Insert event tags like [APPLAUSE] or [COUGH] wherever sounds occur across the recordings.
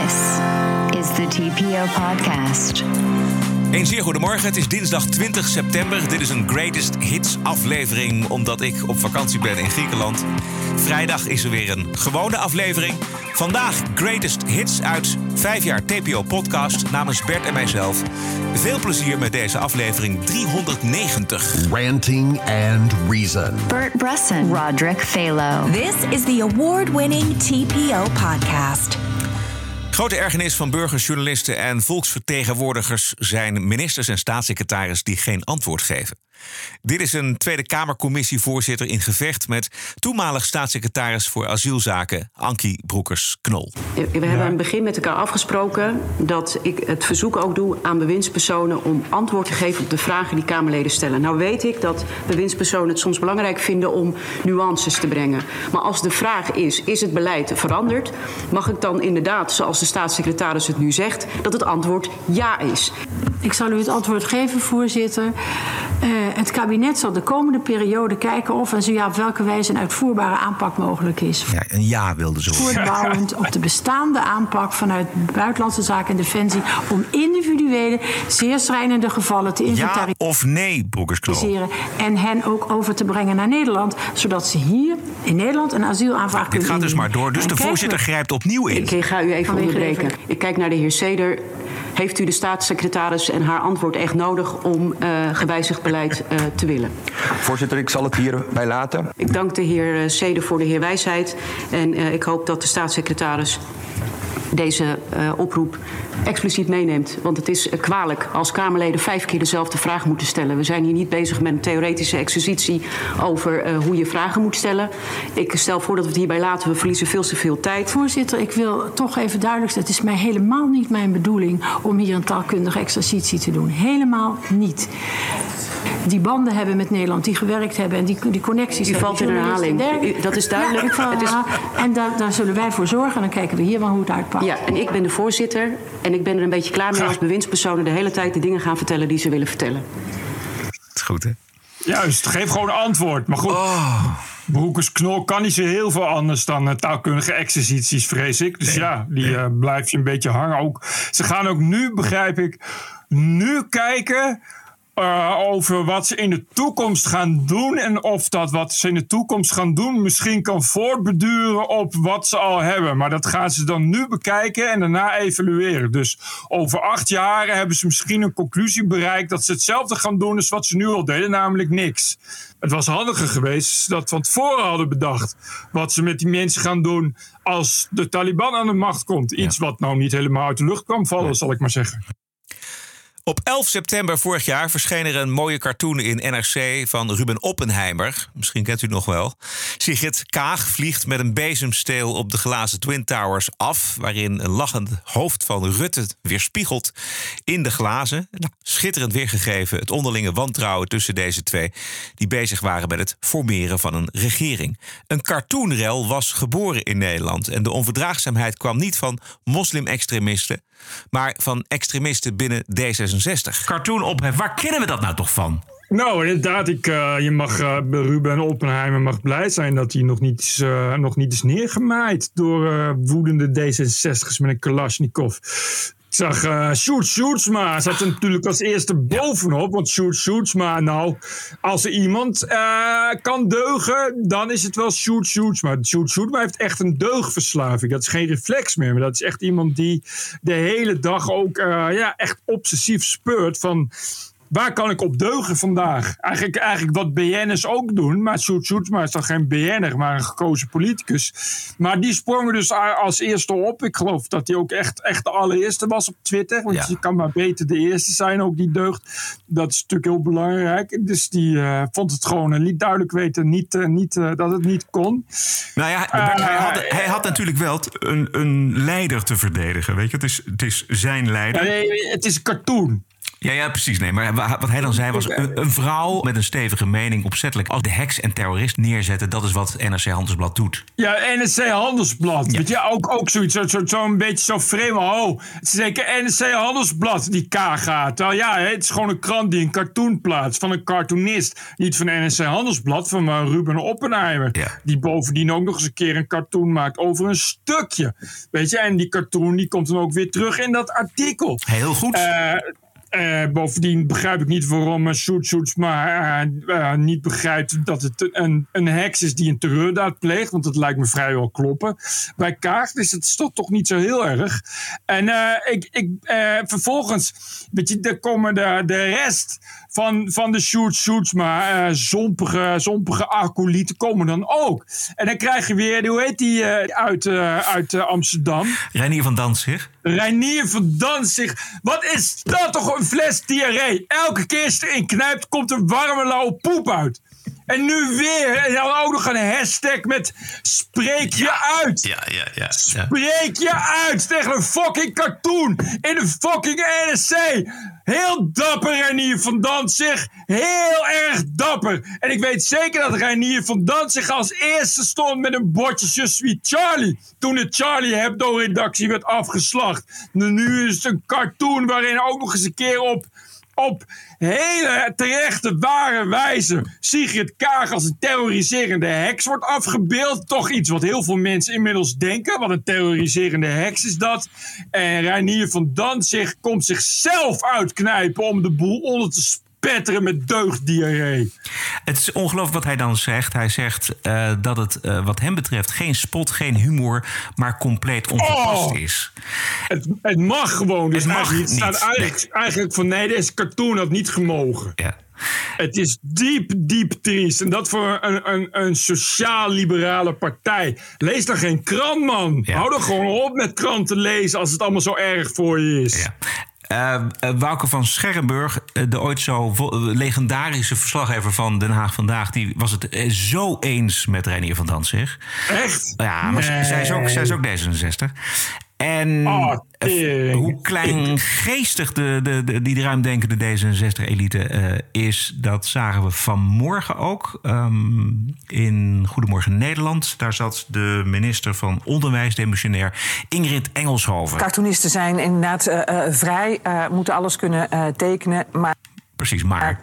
This is the TPO podcast. Een zeer goedemorgen. Het is dinsdag 20 september. Dit is een Greatest Hits aflevering omdat ik op vakantie ben in Griekenland. Vrijdag is er weer een gewone aflevering. Vandaag Greatest Hits uit 5 jaar TPO podcast namens Bert en mijzelf. Veel plezier met deze aflevering 390. Ranting and Reason. Bert Bresson, Roderick Phalo. This is the award winning TPO podcast. Grote ergernis van burgers, journalisten en volksvertegenwoordigers zijn ministers en staatssecretaris die geen antwoord geven. Dit is een Tweede Kamercommissievoorzitter in gevecht met toenmalig staatssecretaris voor asielzaken Ankie Broekers-Knol. We hebben in het begin met elkaar afgesproken dat ik het verzoek ook doe aan bewindspersonen om antwoord te geven op de vragen die Kamerleden stellen. Nou weet ik dat bewindspersonen het soms belangrijk vinden om nuances te brengen. Maar als de vraag is, is het beleid veranderd? Mag ik dan inderdaad, zoals de staatssecretaris het nu zegt, dat het antwoord ja is? Ik zal u het antwoord geven, voorzitter. Uh, het kabinet zal de komende periode kijken of en zo ja op welke wijze een uitvoerbare aanpak mogelijk is. Ja, een ja wilde ze. Voortbouwend op de bestaande aanpak vanuit Buitenlandse Zaken en Defensie om individuele, zeer schrijnende gevallen te inventariseren. Ja of nee, Broekers-Knol? En hen ook over te brengen naar Nederland, zodat ze hier in Nederland een asielaanvraag Dit kunnen gaat dus maar door, dus En de voorzitter we- grijpt opnieuw in. Ik ga u even onderbreken. Ik kijk naar de heer Seder. Heeft u de staatssecretaris en haar antwoord echt nodig om eh, gewijzigd beleid eh, te willen? Voorzitter, ik zal het hierbij laten. Ik dank de heer eh, Seder voor de heer wijsheid. En eh, ik hoop dat de staatssecretaris deze eh, oproep expliciet meeneemt. Want het is eh, kwalijk als Kamerleden vijf keer dezelfde vraag moeten stellen. We zijn hier niet bezig met een theoretische exercitie over eh, hoe je vragen moet stellen. Ik stel voor dat we het hierbij laten. We verliezen veel te veel tijd. Voorzitter, ik wil toch even duidelijk stellen: het is mij helemaal niet mijn bedoeling om hier een taalkundige exercitie te doen. Helemaal niet. Die banden hebben met Nederland, die gewerkt hebben en die, die connecties. U hebben, valt in herhaling. dat is duidelijk. Ja, ik val in Het is-. En daar, daar zullen wij voor zorgen en dan kijken we hier wel hoe het uitpakt. Ja, en ik ben de voorzitter. En ik ben er een beetje klaar mee als bewindspersonen de hele tijd de dingen gaan vertellen die ze willen vertellen. Het is goed, hè? Juist, geef gewoon antwoord. Maar goed, Broekers Knol kan niet zo heel veel anders dan eh, taalkundige exercities, vrees ik. Dus ja, die eh, blijft je een beetje hangen. Ook, ze gaan ook nu, begrijp ik, nu kijken eh, over wat ze in de toekomst gaan doen. En of dat wat ze in de toekomst gaan doen misschien kan voortbeduren op wat ze al hebben. Maar dat gaan ze dan nu bekijken en daarna evalueren. Dus over acht jaar hebben ze misschien een conclusie bereikt dat ze hetzelfde gaan doen als wat ze nu al deden, namelijk niks. Het was handiger geweest als ze dat van tevoren hadden bedacht. Wat ze met die mensen gaan doen als de Taliban aan de macht komt. Iets wat nou niet helemaal uit de lucht kwam vallen, zal ik maar zeggen. Op 11 september vorig jaar verscheen er een mooie cartoon in NRC van Ruben Oppenheimer. Misschien kent u nog wel. Sigrid Kaag vliegt met een bezemsteel op de glazen Twin Towers af. Waarin een lachend hoofd van Rutte weerspiegelt in de glazen. Nou, schitterend weergegeven het onderlinge wantrouwen tussen deze twee. Die bezig waren met het formeren van een regering. Een cartoonrel was geboren in Nederland. En de onverdraagzaamheid kwam niet van moslim-extremisten. Maar van extremisten binnen D66. Cartoon ophef, waar kennen we dat nou toch van? Nou, inderdaad, ik, eh, je mag, eh, Ruben Oppenheimer mag blij zijn dat hij nog niet, is, eh, nog niet is neergemaaid door eh, woedende D66'ers met een Kalashnikov. Ik zag uh, Sjoerd Sjoerdsma zat er natuurlijk als eerste bovenop. Want Sjoerd Sjoerdsma, nou, als er iemand eh, kan deugen, dan is het wel Sjoerd Sjoerdsma. Sjoerd Sjoerdsma heeft echt een deugverslaving. Dat is geen reflex meer, maar dat is echt iemand die de hele dag ook eh, ja, echt obsessief speurt van... Waar kan ik op deugen vandaag? Eigenlijk, eigenlijk wat BN'ers ook doen. Maar Sjoerd Sjoerdsma is dan geen BN'er, maar een gekozen politicus. Maar die sprongen dus als eerste op. Ik geloof dat hij ook echt, echt de allereerste was op Twitter. Want Ja. je kan maar beter de eerste zijn, ook die deugd. Dat is natuurlijk heel belangrijk. Dus die eh, vond het gewoon en liet duidelijk weten niet, eh, niet, eh, dat het niet kon. Nou ja, Eh, hij, had, hij had natuurlijk wel een, een leider te verdedigen. Weet je, het is, het is zijn leider. Nee, het is een cartoon. Ja, ja, precies. Nee, maar wa- wat hij dan zei was... een, een vrouw met een stevige mening opzettelijk... als de heks en terrorist neerzetten... dat is wat NRC Handelsblad doet. Ja, NSC Handelsblad. Weet je, ook, ook zoiets, zo'n zo, zo een beetje zo vreemd. Oh, het is zeker NSC Handelsblad die K gaat. Terwijl ja, het is gewoon een krant die een cartoon plaatst van een cartoonist. Niet van NSC Handelsblad, van eh, Ruben Oppenheimer. Ja. Die bovendien ook nog eens een keer een cartoon maakt over een stukje. Weet je, en die cartoon die komt dan ook weer terug in dat artikel. Heel goed. Eh, eh, bovendien begrijp ik niet waarom uh, Soet Soets maar eh, eh, niet begrijpt dat het een, een heks is die een terreurdaad pleegt. Want dat lijkt me vrijwel kloppen. Bij Kaart is het toch, toch niet zo heel erg. En ik, ik, vervolgens, weet je, er komen de, de rest van, van de Shoot Shoots, maar eh, zompige, zompige acolyten komen dan ook. En dan krijg je weer, hoe heet die eh, uit, eh, uit Amsterdam? Reinier van Danzig. Reinier van Danzig. Wat is dat toch een fles diarree? Elke keer als je erin knijpt, komt er warme lauwe poep uit. En nu weer. En dan ook nog een hashtag met spreek je uit. Ja, ja, ja. ja. Spreek je uit tegen een fucking cartoon in de fucking NSC. Heel dapper Reinier van Danzig. Heel erg dapper. En ik weet zeker dat Reinier van Danzig als eerste stond met een bordje Je suis Charlie. Toen de Charlie Hebdo-redactie werd afgeslacht. Nu is het een cartoon waarin ook nog eens een keer op op hele terechte, ware wijze Sigrid Kaag als een terroriserende heks wordt afgebeeld. Toch iets wat heel veel mensen inmiddels denken. Wat een terroriserende heks is dat. En Reinier van Danzig komt zichzelf uitknijpen om de boel onder te spetteren met deugddiarree. Het is ongelooflijk wat hij dan zegt. Hij zegt uh, dat het uh, wat hem betreft geen spot, geen humor, maar compleet ongepast Oh. is. Het, het mag gewoon. Dus Het mag eigenlijk, het staat niet, eigenlijk, eigenlijk van nee, deze cartoon had niet gemogen. Ja. Het is diep, diep triest. En dat voor een, een, een sociaal-liberale partij. Lees dan geen krant, man. Ja. Hou er gewoon op met kranten lezen als het allemaal zo erg voor je is. Ja. Uh, Wouke van Scherrenburg, uh, de ooit zo legendarische verslaggever van Den Haag vandaag, die was het eh, zo eens met Reinier van Danzig. Echt? Ja, maar nee. zij, is ook, zij is ook D66. En oh, hoe kleingeestig de, de, de, die ruimdenkende D66-elite uh, is, dat zagen we vanmorgen ook um, in Goedemorgen Nederland. Daar zat de minister van Onderwijs, demissionair Ingrid Engelshoven. Cartoonisten zijn inderdaad uh, uh, vrij, moeten alles kunnen tekenen, maar... Precies, maar...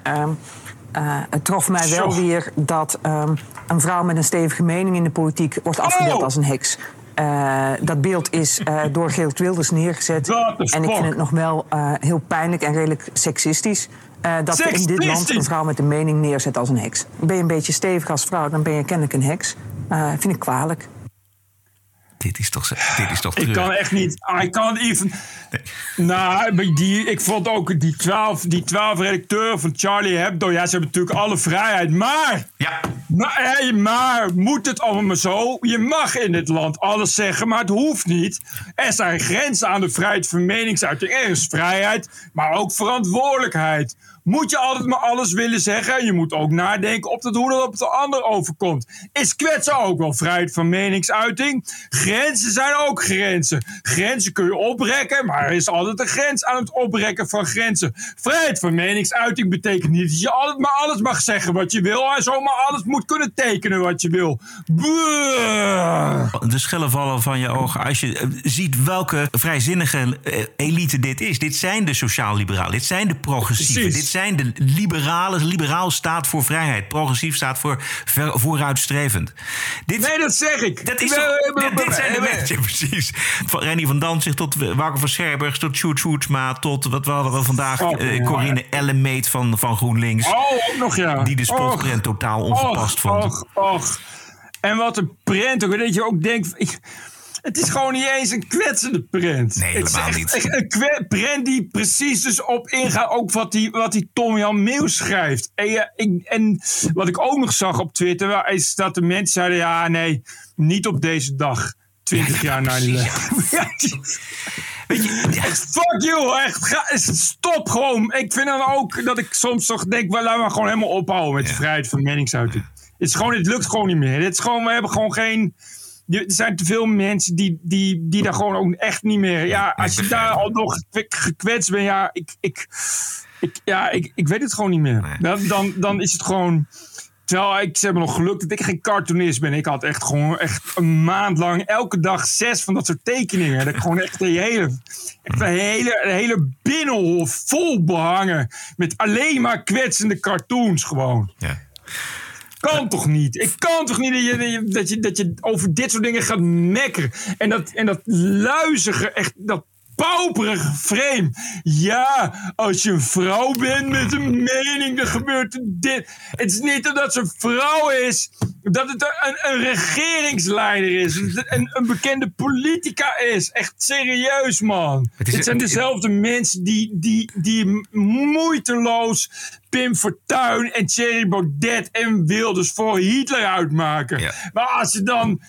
het trof mij wel Zo. weer dat um, een vrouw met een stevige mening in de politiek wordt afgebeeld oh. als een heks. Uh, dat beeld is uh, door Geert Wilders neergezet. En ik vind het nog wel uh, heel pijnlijk en redelijk seksistisch. dat seksistisch. in dit land een vrouw met een mening neerzet als een heks. Ben je een beetje stevig als vrouw, dan ben je kennelijk een heks. vind ik kwalijk. Dit is toch, dit is toch Ik kan echt niet. I can't even. Nee. Nou, die, ik vond ook die twaalf, die twaalf redacteuren van Charlie Hebdo. Ja, ze hebben natuurlijk alle vrijheid. Maar. Ja. Maar, hey, maar moet het allemaal zo? Je mag in dit land alles zeggen, maar het hoeft niet. Er zijn grenzen aan de vrijheid van meningsuiting. Er is vrijheid, maar ook verantwoordelijkheid. Moet je altijd maar alles willen zeggen? Je moet ook nadenken op dat hoe dat op de ander overkomt. Is kwetsen ook wel vrijheid van meningsuiting? Grenzen zijn ook grenzen. Grenzen kun je oprekken, maar er is altijd een grens aan het oprekken van grenzen. Vrijheid van meningsuiting betekent niet dat je altijd maar alles mag zeggen wat je wil en zomaar alles moet kunnen tekenen wat je wil. Buh. De schellen vallen van je ogen als je ziet welke vrijzinnige elite dit is. Dit zijn de sociaal-liberalen, dit zijn de progressieven, dit zijn de liberalen. Liberaal staat voor vrijheid, progressief staat voor ver, vooruitstrevend. Dit, nee, dat zeg ik. Dat is toch, dit, dit zijn de [LAUGHS] mensen, [LAUGHS] precies. Van Renny van Danzig tot Wouter van Scherberg, tot Sjoerd Sjoerdsma, tot wat we hadden we vandaag, oh, uh, Corine Ellemeet van, van GroenLinks. Oh, ook nog ja. Die de spotprint totaal ongepast och, vond. Och, och. En wat een print ook, dat je ook denkt... Ik, het is gewoon niet eens een kwetsende print. Nee, helemaal het is niet. Een print die precies dus op ingaat. Ook wat die, wat die Tom Jan Meeuw schrijft. En, ja, ik, en wat ik ook nog zag op Twitter... is dat de mensen zeiden... ja, nee, niet op deze dag. 20 ja, jaar na die ja. [LAUGHS] Weet je, ja. Fuck you, echt. Ga, stop gewoon. Ik vind dan ook dat ik soms toch denk... Well, laten we gewoon helemaal ophouden met de vrijheid van meningsuiting. Het, is gewoon, het lukt gewoon niet meer. Het is gewoon, we hebben gewoon geen... Er zijn te veel mensen die, die, die daar gewoon ook echt niet meer. Ja, als je daar al nog gekwetst bent, ja, ik. ik Ik, ja, ik, ik weet het gewoon niet meer. Dan, dan, dan is het gewoon... Terwijl ik, ze hebben nog geluk dat ik geen cartoonist ben. Ik had echt gewoon echt een maand lang elke dag zes van dat soort tekeningen. Dat ik gewoon echt de hele, echt hele, hele binnenhof vol behangen. Met alleen maar kwetsende cartoons gewoon. Ja. Kan toch niet? Ik kan toch niet dat je, dat je, dat je over dit soort dingen gaat mekkeren. En dat, en dat luizige, echt dat pauperige frame. Ja, als je een vrouw bent met een mening, dan gebeurt dit. Het is niet omdat ze een vrouw is, dat het een, een regeringsleider is. Een, een bekende politica is. Echt serieus, man. Het is- Het zijn het- dezelfde mensen die, die, die moeiteloos Pim Fortuyn en Thierry Baudet en Wilders voor Hitler uitmaken. Ja. Maar als je dan...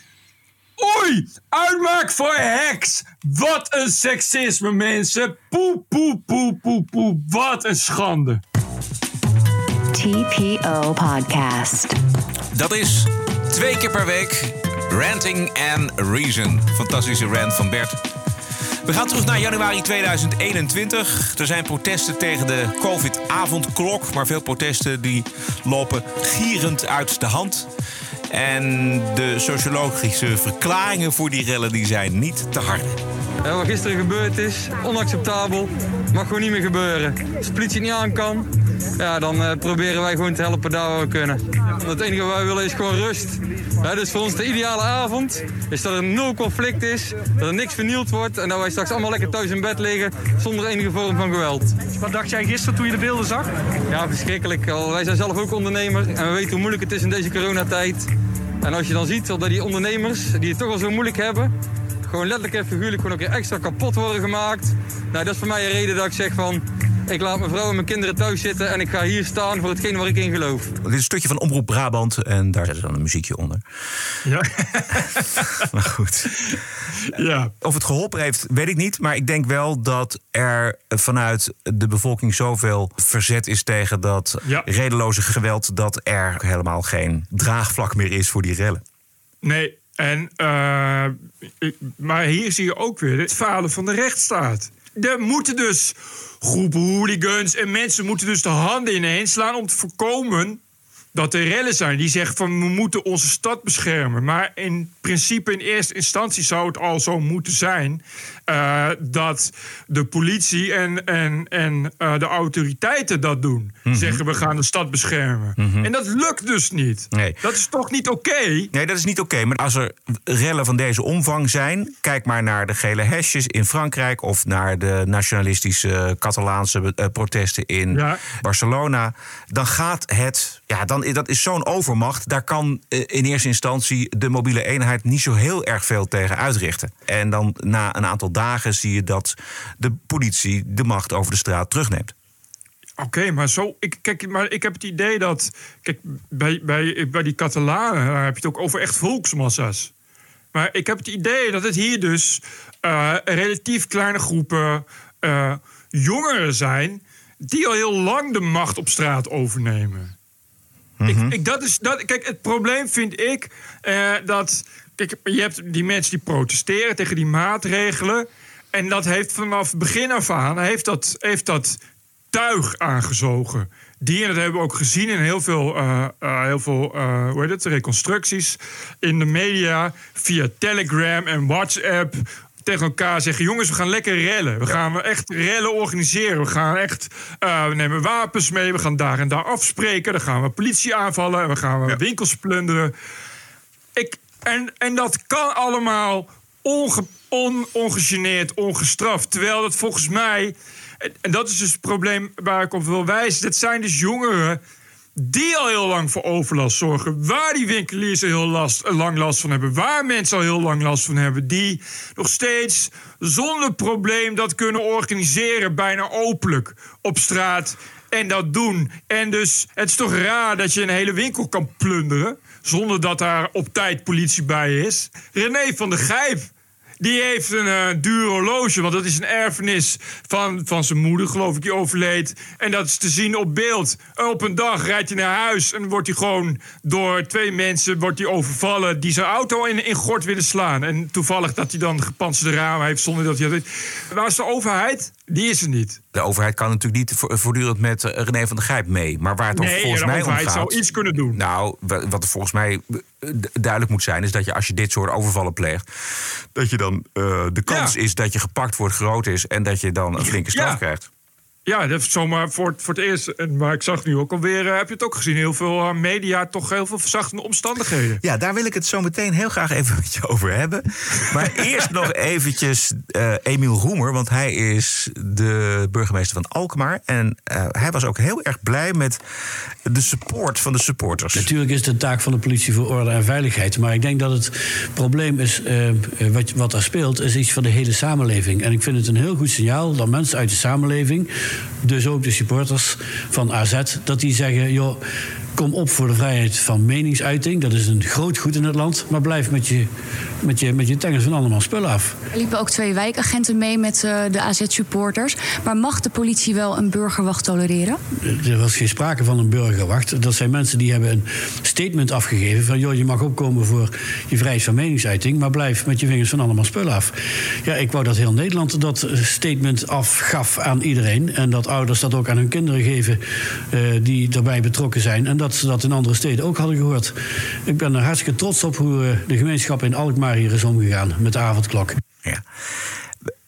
Oei, uitmaak voor heks. Wat een seksisme, mensen. Poe, poe, poe, poe, poe. Wat een schande. TPO Podcast. Dat is twee keer per week Ranting and Reason. Fantastische rant van Bert. We gaan terug naar januari 2021. Er zijn protesten tegen de COVID-avondklok. Maar veel protesten die lopen gierend uit de hand. En de sociologische verklaringen voor die rellen die zijn niet te hard. Ja, wat gisteren gebeurd is, onacceptabel. Mag gewoon niet meer gebeuren. Als de politie niet aan kan, ja, dan eh, proberen wij gewoon te helpen daar waar we kunnen. Het enige wat wij willen is gewoon rust. Ja, dus voor ons de ideale avond is dat er nul conflict is, dat er niks vernield wordt en dat wij straks allemaal lekker thuis in bed liggen zonder enige vorm van geweld. Wat dacht jij gisteren toen je de beelden zag? Ja, verschrikkelijk. Al, Wij zijn zelf ook ondernemer en we weten hoe moeilijk het is in deze coronatijd. En als je dan ziet dat die ondernemers, die het toch al zo moeilijk hebben, gewoon letterlijk en figuurlijk gewoon ook weer extra kapot worden gemaakt. Nou, dat is voor mij een reden dat ik zeg van, ik laat mijn vrouw en mijn kinderen thuis zitten en ik ga hier staan voor hetgeen waar ik in geloof. Dit is een stukje van Omroep Brabant en daar zetten ze dan een muziekje onder. Ja. [LAUGHS] Maar goed. Ja. Of het geholpen heeft, weet ik niet. Maar ik denk wel dat er vanuit de bevolking zoveel verzet is tegen dat Ja. redeloze geweld. dat er helemaal geen draagvlak meer is voor die rellen. Nee, en, eh, ik- maar hier zie je ook weer het falen van de rechtsstaat. Er moeten dus groepen hooligans en mensen moeten dus de handen ineen slaan om te voorkomen dat er rellen zijn die zeggen van we moeten onze stad beschermen. Maar in principe in eerste instantie zou het al zo moeten zijn eh, dat de politie en, en, en eh, de autoriteiten dat doen. Zeggen we gaan de stad beschermen. En dat lukt dus niet. Nee. Dat is toch niet oké? Nee, dat is niet oké. Maar als er rellen van deze omvang zijn... kijk maar naar de gele hesjes in Frankrijk... of naar de nationalistische Catalaanse eh, protesten in Ja. Barcelona... dan gaat het... Ja, dan, dat is zo'n overmacht. Daar kan in eerste instantie de mobiele eenheid... niet zo heel erg veel tegen uitrichten. En dan na een aantal dagen zie je dat de politie... de macht over de straat terugneemt. Oké, maar zo. Ik, kijk, maar ik heb het idee dat. Kijk, bij, bij, bij die Catalanen daar heb je het ook over echt volksmassa's. Maar ik heb het idee dat het hier dus eh, relatief kleine groepen eh, jongeren zijn. die al heel lang de macht op straat overnemen. ik, ik, dat is, dat, kijk, het probleem vind ik eh, dat. Kijk, je hebt die mensen die protesteren tegen die maatregelen. En dat heeft vanaf begin af aan heeft dat, heeft dat tuig aangezogen. Die, en dat hebben we ook gezien in heel veel, eh, eh, heel veel eh, hoe heet het, reconstructies in de media, via Telegram en WhatsApp. Tegen elkaar zeggen: jongens, we gaan lekker rellen. We gaan echt rellen organiseren. We gaan echt. we nemen wapens mee. We gaan daar en daar afspreken. Dan gaan we politie aanvallen. En we gaan we winkels plunderen. Ik, en, en dat kan allemaal onge, on, ongegeneerd, ongestraft. Terwijl dat volgens mij. En, en dat is dus het probleem waar ik op wil wijzen. Dat zijn dus jongeren die al heel lang voor overlast zorgen. Waar die winkeliers al heel last, lang last van hebben. Waar mensen al heel lang last van hebben. Die nog steeds zonder probleem dat kunnen organiseren. Bijna openlijk op straat. En dat doen. En dus het is toch raar dat je een hele winkel kan plunderen. Zonder dat daar op tijd politie bij is. René van der Gijp. Die heeft een eh, duur horloge, want dat is een erfenis van, van zijn moeder, geloof ik, die overleed. En dat is te zien op beeld. Op een dag rijdt hij naar huis en wordt hij gewoon door twee mensen wordt hij overvallen die zijn auto in, in gort willen slaan. En toevallig dat hij dan gepantserde ramen heeft zonder dat hij dat. Waar is de overheid? Die is er niet. De overheid kan natuurlijk niet vo- voortdurend met eh, René van der Grijp mee. Maar waar het Nee, toch volgens mij om overheid gaat... zou iets kunnen doen. Nou, wa- wat er volgens mij eh, duidelijk moet zijn... is dat je als je dit soort overvallen pleegt... dat je dan eh, de kans is dat je gepakt wordt groot is... en dat je dan een flinke straf Ja. krijgt. Ja, dat is zomaar voor, het- voor het eerst. En, maar ik zag nu ook alweer, eh, heb je het ook gezien, heel veel eh, media, toch heel veel verzachtende omstandigheden. Ja, daar wil ik het zo meteen heel graag even met je over hebben. Maar [LAUGHS] eerst nog eventjes eh, Emiel Roemer, want hij is de burgemeester van Alkmaar. En eh, hij was ook heel erg blij met de support van de supporters. Natuurlijk is het een taak van de politie voor orde en veiligheid. Maar ik denk dat het probleem is, wat, wat daar speelt, is iets van de hele samenleving. En ik vind het een heel goed signaal dat mensen uit de samenleving, dus ook de supporters van AZ, dat die zeggen: joh, kom op voor de vrijheid van meningsuiting. Dat is een groot goed in het land. Maar blijf met je, met je, met je tengels van allemaal spullen af. Er liepen ook twee wijkagenten mee met eh, de AZ-supporters. Maar mag de politie wel een burgerwacht tolereren? Er was geen sprake van een burgerwacht. Dat zijn mensen die hebben een statement afgegeven van... joh, je mag opkomen voor je vrijheid van meningsuiting... maar blijf met je vingers van allemaal spullen af. Ja, ik wou dat heel Nederland dat statement afgaf aan iedereen... en dat ouders dat ook aan hun kinderen geven eh, die daarbij betrokken zijn... en dat ze dat in andere steden ook hadden gehoord. Ik ben er hartstikke trots op hoe eh, de gemeenschap in Alkmaar hier is omgegaan... met de avondklok. Ja.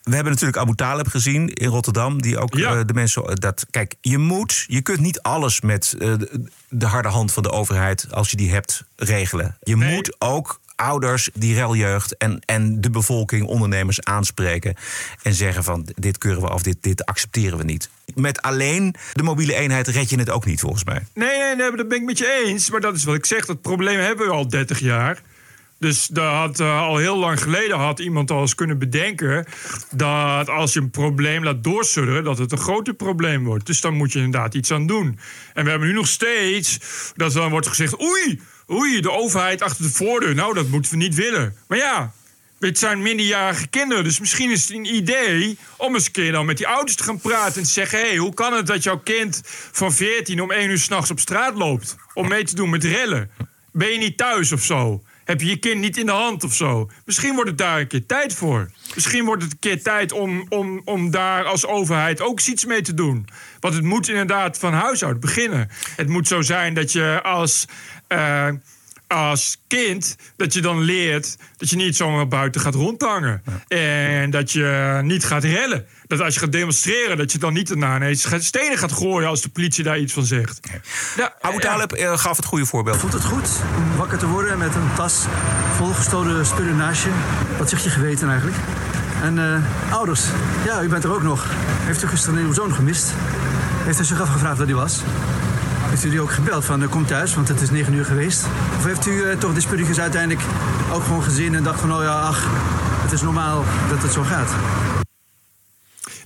We hebben natuurlijk Abu Talib gezien in Rotterdam. Die ook eh, de mensen. eh, Dat, kijk, je moet. Je kunt niet alles met eh, de, de harde hand van de overheid. als je die hebt regelen. Je moet ook ouders, die reljeugd en, en de bevolking, ondernemers aanspreken. En zeggen van dit keuren we af, dit, dit accepteren we niet. Met alleen de mobiele eenheid red je het ook niet volgens mij. Nee, nee, nee, dat ben ik met je eens. Maar dat is wat ik zeg. Dat probleem hebben we al 30 jaar. Dus daar had, eh, al heel lang geleden had iemand al eens kunnen bedenken... dat als je een probleem laat doorsudderen... dat het een groter probleem wordt. Dus dan moet je inderdaad iets aan doen. En we hebben nu nog steeds dat dan wordt gezegd... oei, oei, de overheid achter de voordeur. Nou, dat moeten we niet willen. Maar ja, het zijn minderjarige kinderen, dus misschien is het een idee om eens een keer dan met die ouders te gaan praten en te zeggen: hé, hey, hoe kan het dat jouw kind van 14 om 1 uur s'nachts op straat loopt om mee te doen met rellen? Ben je niet thuis of zo? Heb je je kind niet in de hand of zo? Misschien wordt het daar een keer tijd voor. Misschien wordt het een keer tijd om, om, om daar als overheid ook iets mee te doen. Want het moet inderdaad van huis uit beginnen. Het moet zo zijn dat je als. eh, als kind dat je dan leert dat je niet zomaar buiten gaat rondhangen. En dat je niet gaat rellen. Dat als je gaat demonstreren, dat je dan niet daarna ineens gaat- stenen gaat gooien als de politie daar iets van zegt. Ja, Abu Talib eh, gaf het goede voorbeeld. Voelt het goed om wakker te worden met een tas volgestolen spullen naast je? Wat zegt je geweten eigenlijk? En eh, ouders, ja, u bent er ook nog. Heeft u gisteren uw zoon gemist? Heeft u zich afgevraagd waar hij was? Heeft u die ook gebeld van eh, kom thuis, want het is negen uur geweest? Of heeft u toch de spulletjes uiteindelijk ook gewoon gezien en dacht van oh ja, ach, het is normaal dat het zo gaat?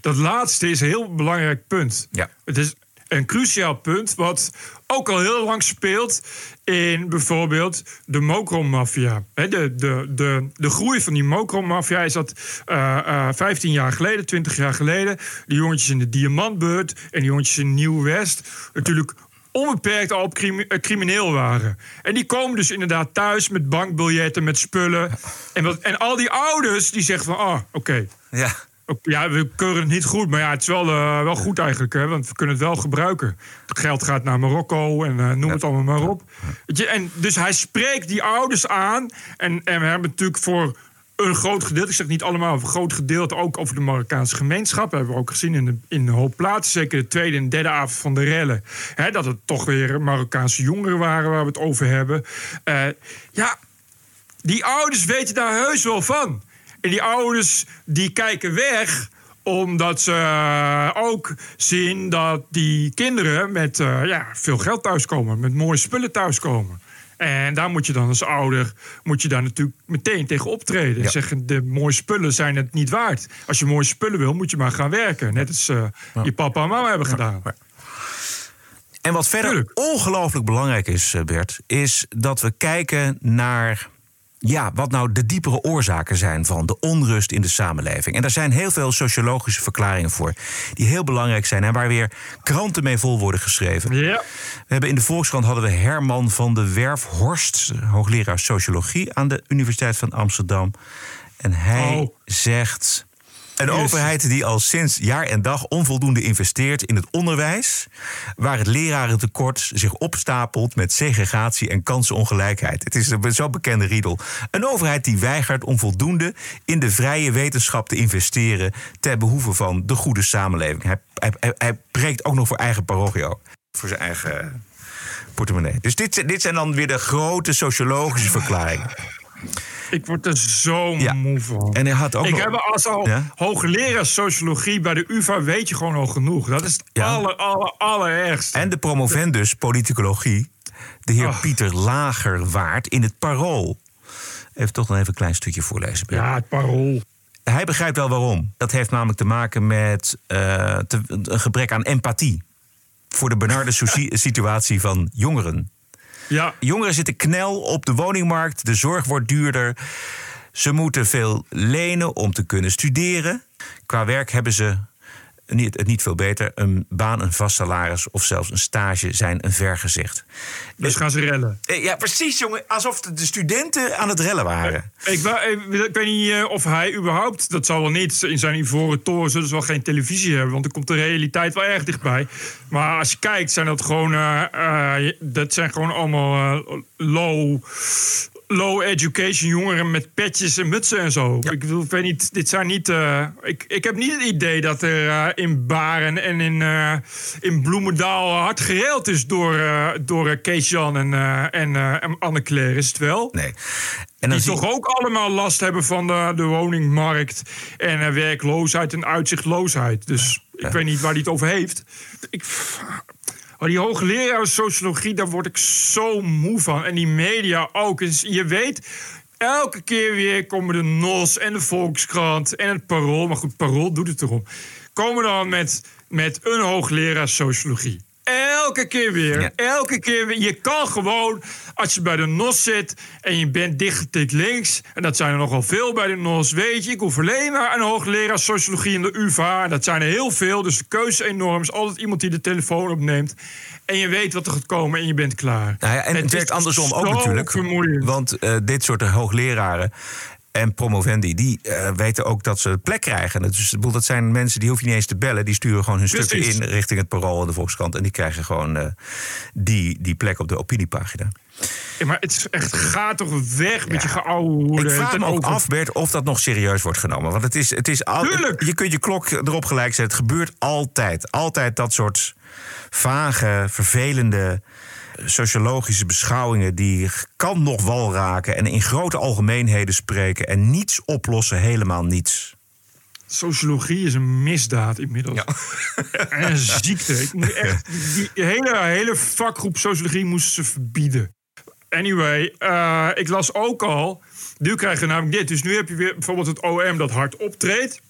Dat laatste is een heel belangrijk punt. Ja. Het is een cruciaal punt wat ook al heel lang speelt in bijvoorbeeld de mokromafia. De, de, de, de groei van die mokromafia is dat eh, eh, 15 jaar geleden, 20 jaar geleden... die jongetjes in de Diamantbeurt en die jongetjes in Nieuw-West... natuurlijk onbeperkt al op eh, crimineel waren. En die komen dus inderdaad thuis met bankbiljetten, met spullen. En, wat, en al die ouders die zeggen van, ah, oké... Ja. Ja, we keuren het niet goed, maar ja, het is wel, eh, wel goed eigenlijk, hè, want we kunnen het wel gebruiken. Het geld gaat naar Marokko en eh, noem het allemaal maar op. En dus hij spreekt die ouders aan. En, en we hebben natuurlijk voor een groot gedeelte, ik zeg niet allemaal, maar een groot gedeelte ook over de Marokkaanse gemeenschap. Dat hebben we ook gezien in, de, in een hoop plaatsen, zeker de tweede en derde avond van de rellen. Hè, dat het toch weer Marokkaanse jongeren waren waar we het over hebben. Eh, ja, die ouders weten daar heus wel van. En die ouders die kijken weg omdat ze eh, ook zien dat die kinderen met eh, ja, veel geld thuiskomen. Met mooie spullen thuiskomen. En daar moet je dan als ouder moet je daar natuurlijk meteen tegen optreden. Zeggen, de mooie spullen zijn het niet waard. Als je mooie spullen wil, moet je maar gaan werken. Net als eh, je papa en mama hebben gedaan. En wat verder ongelooflijk belangrijk is, Bert, is dat we kijken naar ja, wat nou de diepere oorzaken zijn van de onrust in de samenleving. En daar zijn heel veel sociologische verklaringen voor, die heel belangrijk zijn en waar weer kranten mee vol worden geschreven. Ja. We hebben in de Volkskrant hadden we Herman van de Werfhorst, hoogleraar sociologie aan de Universiteit van Amsterdam. En hij Oh. zegt. Een overheid die al sinds jaar en dag onvoldoende investeert in het onderwijs, waar het lerarentekort zich opstapelt met segregatie en kansenongelijkheid. Het is een zo bekende riedel. Een overheid die weigert om voldoende in de vrije wetenschap te investeren ter behoeve van de goede samenleving. Hij, hij, hij, preekt ook nog voor eigen parochio, voor zijn eigen portemonnee. Dus dit, dit zijn dan weer de grote sociologische verklaringen. Ik word er zo Ja. moe van. En hij had ook ik nog- heb als al Ja? hoogleraar sociologie bij de UvA weet je gewoon al genoeg. Dat is het Ja. aller, aller, allerergste. En de promovendus politicologie, de heer Oh. Pieter Lagerwaard in het Parool. Even toch nog even een klein stukje voorlezen. Ben. Ja, het parool. Hij begrijpt wel waarom. Dat heeft namelijk te maken met eh, te- een gebrek aan empathie. Voor de benarde [LAUGHS] situatie van jongeren. Ja. Jongeren zitten knel op de woningmarkt. De zorg wordt duurder. Ze moeten veel lenen om te kunnen studeren. Qua werk hebben ze niet, het niet veel beter. Een baan, een vast salaris of zelfs een stage zijn een vergezicht. Dus gaan ze rellen. Eh, Ja, precies, jongen. Alsof de de studenten aan het rellen waren. Ik, wa- ik, ik weet niet eh, of hij überhaupt, dat zal wel niet, in zijn ivoren toren zullen ze wel geen televisie hebben, want dan komt de realiteit wel erg dichtbij. Maar als je kijkt, zijn dat gewoon, eh, eh, dat zijn gewoon allemaal eh, low, low education jongeren met petjes en mutsen en zo. Ik, bedoel, ik weet niet, dit zijn niet, eh, ik, ik heb niet het idee dat er eh, in Baren en in, eh, in Bloemendaal hard gereeld is door, door eh, Kees-Jan en, en, en Anne-Claire, is het wel? Nee. En dan die toch ook allemaal last hebben van de, de woningmarkt en werkloosheid en uitzichtloosheid. Dus ik weet niet waar hij het over heeft. Ik, oh, die hoogleraar sociologie, daar word ik zo moe van. En die media ook. En je weet, elke keer weer komen de NOS en de Volkskrant en het Parool. Maar goed, Parool doet het erom. Komen dan met, met een hoogleraar sociologie. Elke keer weer. Elke keer weer. Je kan gewoon, als je bij de NOS zit en je bent dichtgetikt links, en dat zijn er nogal veel bij de NOS, weet je, ik hoef alleen maar een hoogleraar sociologie in de UvA. Dat zijn er heel veel, dus de keuze enorm. Is altijd iemand die de telefoon opneemt. En je weet wat er gaat komen en je bent klaar. Nou ja, en het, werkt andersom ook natuurlijk. vermoeiend. Want eh, dit soort hoogleraren en promovendi, die eh, weten ook dat ze plek krijgen. Dus dat zijn mensen die hoef je niet eens te bellen. Die sturen gewoon hun stukken Precies. in richting het Parool en de Volkskrant. En die krijgen gewoon eh, die, die plek op de opiniepagina. Ja, maar het is echt, ga toch weg met je geouwe Ik vraag me ook af, Bert, of dat nog serieus wordt genomen. Want het is, het is al, je kunt je klok erop gelijk zetten. Het gebeurt altijd. Altijd dat soort vage, vervelende sociologische beschouwingen... die kan nog wal raken en in grote algemeenheden spreken... en niets oplossen, helemaal niets. Sociologie is een misdaad inmiddels. [LAUGHS] En een ziekte. Ik moet echt, die, hele, hele vakgroep sociologie moesten ze verbieden. Anyway, eh, ik las ook al. Nu krijg je namelijk dit. Dus nu heb je weer bijvoorbeeld het OM dat hard optreedt.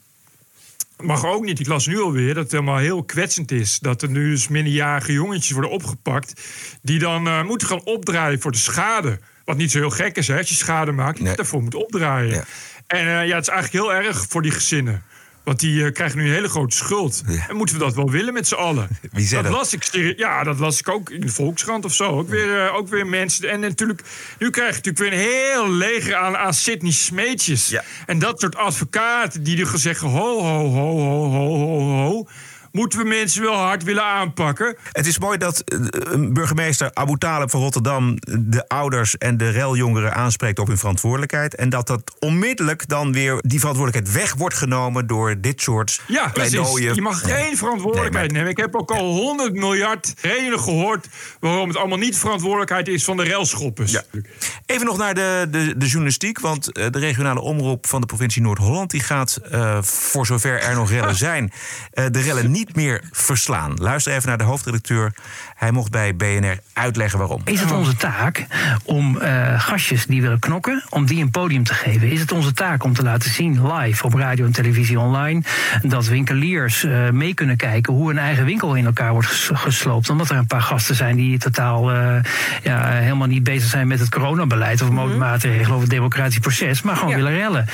Mag ook niet. Ik las nu alweer dat het helemaal heel kwetsend is. Dat er nu dus minderjarige jongetjes worden opgepakt. die dan eh, moeten gaan opdraaien voor de schade. Wat niet zo heel gek is, hè? Als je schade maakt, je daarvoor moet opdraaien. En eh, ja, het is eigenlijk heel erg voor die gezinnen. Want die eh, krijgen nu een hele grote schuld. En moeten we dat wel willen met z'n allen? [LAUGHS] Wie zei dat? dat? las ik, ja, dat las ik ook in de Volkskrant of zo. Ook weer, eh, ook weer mensen. En natuurlijk, nu krijg je natuurlijk weer een heel leger aan, aan Sidney Smeetjes. En dat soort advocaten die er zeggen... ho, ho, ho, ho, ho, ho, ho. Moeten we mensen wel hard willen aanpakken? Het is mooi dat eh, burgemeester Abu Talib van Rotterdam... de ouders en de reljongeren aanspreekt op hun verantwoordelijkheid. En dat dat onmiddellijk dan weer die verantwoordelijkheid weg wordt genomen... door dit soort Ja, precies. pleidooien. Je mag geen verantwoordelijkheid nemen. Ik heb ook al 100 miljard redenen gehoord... waarom het allemaal niet verantwoordelijkheid is van de railschoppers. Even nog naar de, de, de journalistiek. Want eh, de regionale omroep van de provincie Noord-Holland... die gaat, eh, voor zover er nog rellen [LAUGHS] zijn... de rellen niet meer verslaan. Luister even naar de hoofdredacteur. Hij mocht bij BNR uitleggen waarom. Is het onze taak om eh, gastjes die willen knokken, om die een podium te geven? Is het onze taak om te laten zien live op radio en televisie online dat winkeliers eh, mee kunnen kijken hoe een eigen winkel in elkaar wordt ges- gesloopt? Omdat er een paar gasten zijn die totaal eh, ja, helemaal niet bezig zijn met het coronabeleid of maatregelen of het democratisch proces, maar gewoon willen rellen.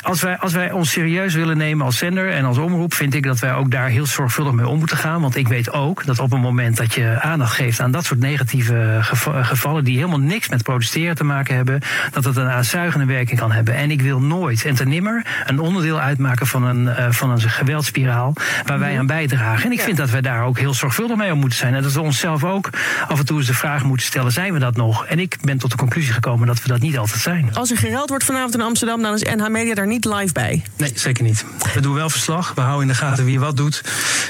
Als wij, als wij ons serieus willen nemen als zender en als omroep, vind ik dat wij ook daar heel zorgvuldig mee om moeten gaan. Want ik weet ook dat op het moment dat je aandacht geeft aan dat soort negatieve geva- gevallen. die helemaal niks met protesteren te maken hebben. dat het een aanzuigende werking kan hebben. En ik wil nooit en ten nimmer een onderdeel uitmaken van een, eh, van een geweldspiraal. waar wij aan bijdragen. En ik vind dat wij daar ook heel zorgvuldig mee om moeten zijn. En dat we onszelf ook af en toe eens de vraag moeten stellen: zijn we dat nog? En ik ben tot de conclusie gekomen dat we dat niet altijd zijn. Als er gereld wordt vanavond in Amsterdam, dan is NH Media daar niet live bij. Nee, zeker niet. We doen wel verslag. We houden in de gaten wie wat doet.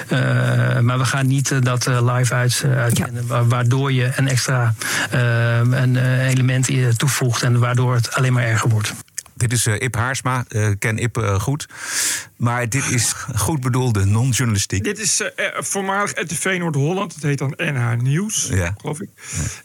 Eh, maar we gaan niet eh, dat eh, live uit, uitzenden. wa- Waardoor je een extra een, element toevoegt. En waardoor het alleen maar erger wordt. Dit is eh, Ip Haarsma. Eh, ken Ip eh, goed. Maar dit is goed bedoelde non-journalistiek. Dit is voormalig RTV Noord-Holland. Het heet dan NH Nieuws, Ja. geloof ik.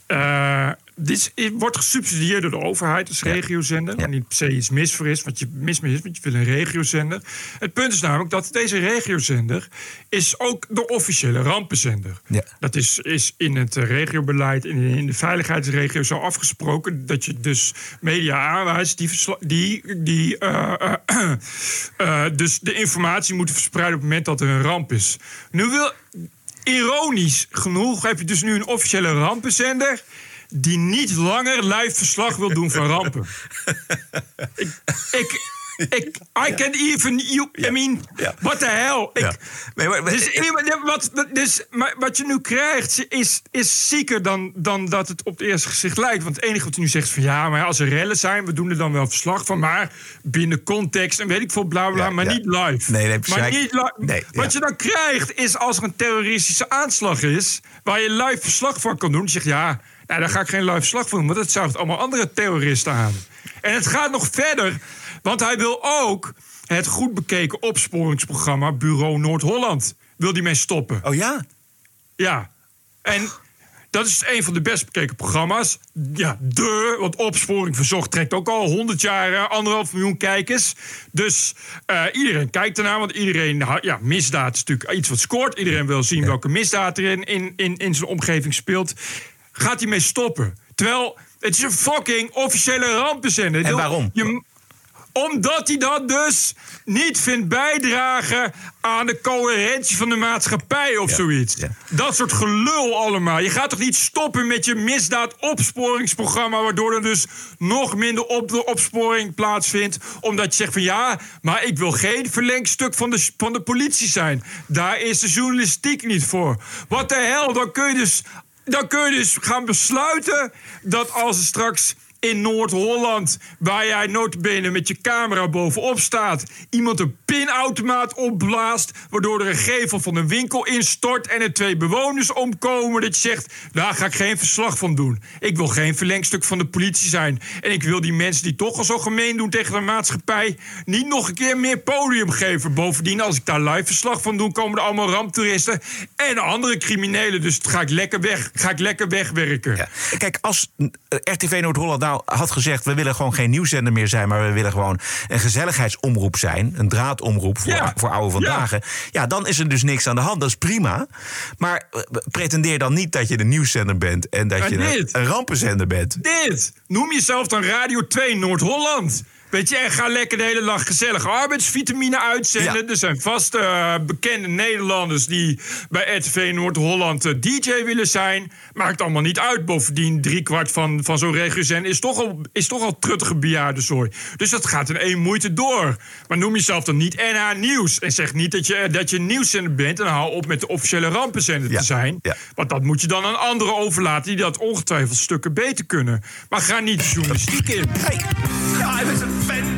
Eh, dit is, wordt gesubsidieerd door de overheid als regiozender. Waar niet per se iets mis voor is, wat je mis is, want je wil een regiozender. Het punt is namelijk dat deze regiozender is ook de officiële rampenzender. Ja. Dat is, is in het eh, regiobeleid, in, in de veiligheidsregio zo afgesproken... dat je dus media aanwijst die, die, die eh, eh, dus de informatie moeten verspreiden... op het moment dat er een ramp is. Nu wil, ironisch genoeg heb je dus nu een officiële rampenzender... die niet langer live verslag wil doen van rampen. [LAUGHS] ik... ik ik, I can even you. I mean, what the hell? Ik, dus, wat, dus, maar wat je nu krijgt is, is zieker dan, dan dat het op het eerste gezicht lijkt. Want het enige wat je nu zegt is van ja, maar als er rellen zijn, we doen er dan wel verslag van. Maar binnen context en weet ik veel, bla bla, maar niet live. Nee, nee, precies. maar niet li- Nee, Wat je dan krijgt is als er een terroristische aanslag is, waar je live verslag van kan doen. Je zegt ja, nou, daar ga ik geen live verslag van doen, want dat zuigt allemaal andere terroristen aan. En het gaat nog verder, want hij wil ook het goed bekeken opsporingsprogramma Bureau Noord-Holland. Wil die mee stoppen? Oh ja? Ja. En dat is een van de best bekeken programma's. Ja, de, want Opsporing Verzocht trekt ook al 100 jaar eh, anderhalf miljoen kijkers. Dus eh, iedereen kijkt ernaar, want iedereen... Ja, misdaad is natuurlijk iets wat scoort. Iedereen wil zien welke misdaad er in, in, in, in zijn omgeving speelt. Gaat hij mee stoppen? Terwijl, het is een fucking officiële rampenzender. En waarom? Je, omdat hij dat dus niet vindt bijdragen aan de coherentie van de maatschappij of zoiets. Dat soort gelul allemaal. Je gaat toch niet stoppen met je misdaadopsporingsprogramma... waardoor er dus nog minder op de opsporing plaatsvindt... omdat je zegt van ja, maar ik wil geen verlengstuk van de, van de politie zijn. Daar is de journalistiek niet voor. Wat de hel, dan kun je dus dan kun je dus gaan besluiten dat als er straks in Noord-Holland, waar jij notabene met je camera bovenop staat, iemand een pinautomaat opblaast, waardoor er een gevel van een winkel instort en er twee bewoners omkomen, dat je zegt, daar ga ik geen verslag van doen. Ik wil geen verlengstuk van de politie zijn. En ik wil die mensen die toch al zo gemeen doen tegen de maatschappij, niet nog een keer meer podium geven. Bovendien, als ik daar live verslag van doe, komen er allemaal ramptoeristen en andere criminelen. Dus ga ik lekker weg, ga ik lekker wegwerken. Kijk, als eh, RTV Noord-Holland nou had gezegd... we willen gewoon geen nieuwszender meer zijn... maar we willen gewoon een gezelligheidsomroep zijn... een draadomroep voor, Ja. voor oude vandaag... Ja. dan is er dus niks aan de hand. Dat is prima. Maar eh, pretendeer dan niet dat je een nieuwszender bent... en dat En je dit. een, een rampenzender bent. Dit! Noem jezelf dan Radio 2 Noord-Holland. Weet je, en ga lekker de hele dag gezellig arbeidsvitamine uitzenden. Er zijn vast eh, bekende Nederlanders die bij RTV Noord-Holland eh, DJ willen zijn. Maakt allemaal niet uit. Bovendien, driekwart van, van zo'n regiozender is toch al, is toch al truttige bejaardenzooi. Dus dat gaat in één moeite door. Maar noem jezelf dan niet NH Nieuws. En zeg niet dat je, dat je een nieuwszender bent. En hou op met de officiële rampenzender te zijn. Want dat moet je dan aan anderen overlaten die dat ongetwijfeld stukken beter kunnen. Maar ga niet de journalistiek in. I was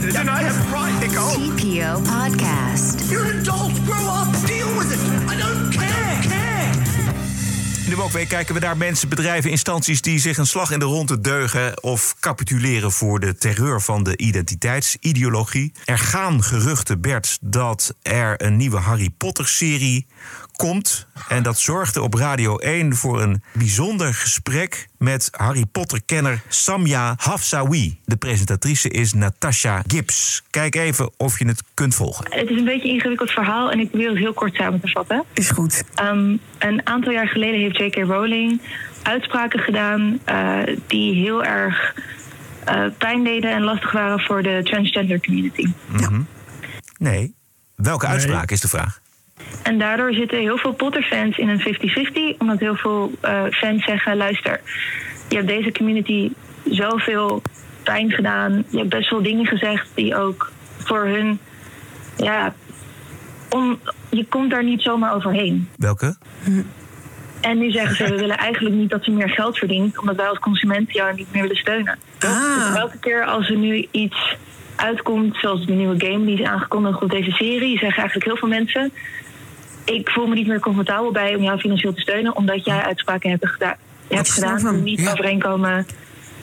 offended and I have Nicole. TPO Podcast. You're an adult. Grow up. Deal with it. I don't care. care. In de Wokweek kijken we naar mensen, bedrijven, instanties... die zich een slag in de ronde deugen... of capituleren voor de terreur van de identiteitsideologie. Er gaan geruchten, Bert, dat er een nieuwe Harry Potter-serie komt. En dat zorgde op Radio 1 voor een bijzonder gesprek... met Harry Potter-kenner Samia Hafsawi. De presentatrice is Natasha Gibbs. Kijk even of je het kunt volgen. Het is een beetje een ingewikkeld verhaal en ik probeer het heel kort samen te vatten. Is goed. een aantal jaar geleden heeft J.K. Rowling uitspraken gedaan eh, die heel erg eh, pijn deden en lastig waren voor de transgender community. Mhm. Nee. Welke uitspraak is de vraag? En daardoor zitten heel veel Potter-fans in een 50-50. Omdat heel veel eh, fans zeggen: luister, je hebt deze community zoveel pijn gedaan. Je hebt best wel dingen gezegd die ook voor hun. Ja, om, je komt daar niet zomaar overheen. Welke? En nu zeggen ze, we willen eigenlijk niet dat ze meer geld verdient, omdat wij als consumenten jou niet meer willen steunen. Dus elke keer als er nu iets uitkomt, zoals de nieuwe game die is aangekondigd op deze serie, zeggen eigenlijk heel veel mensen, ik voel me niet meer comfortabel bij om jou financieel te steunen, omdat jij uitspraken hebt, geda- hebt gedaan die niet overeenkomen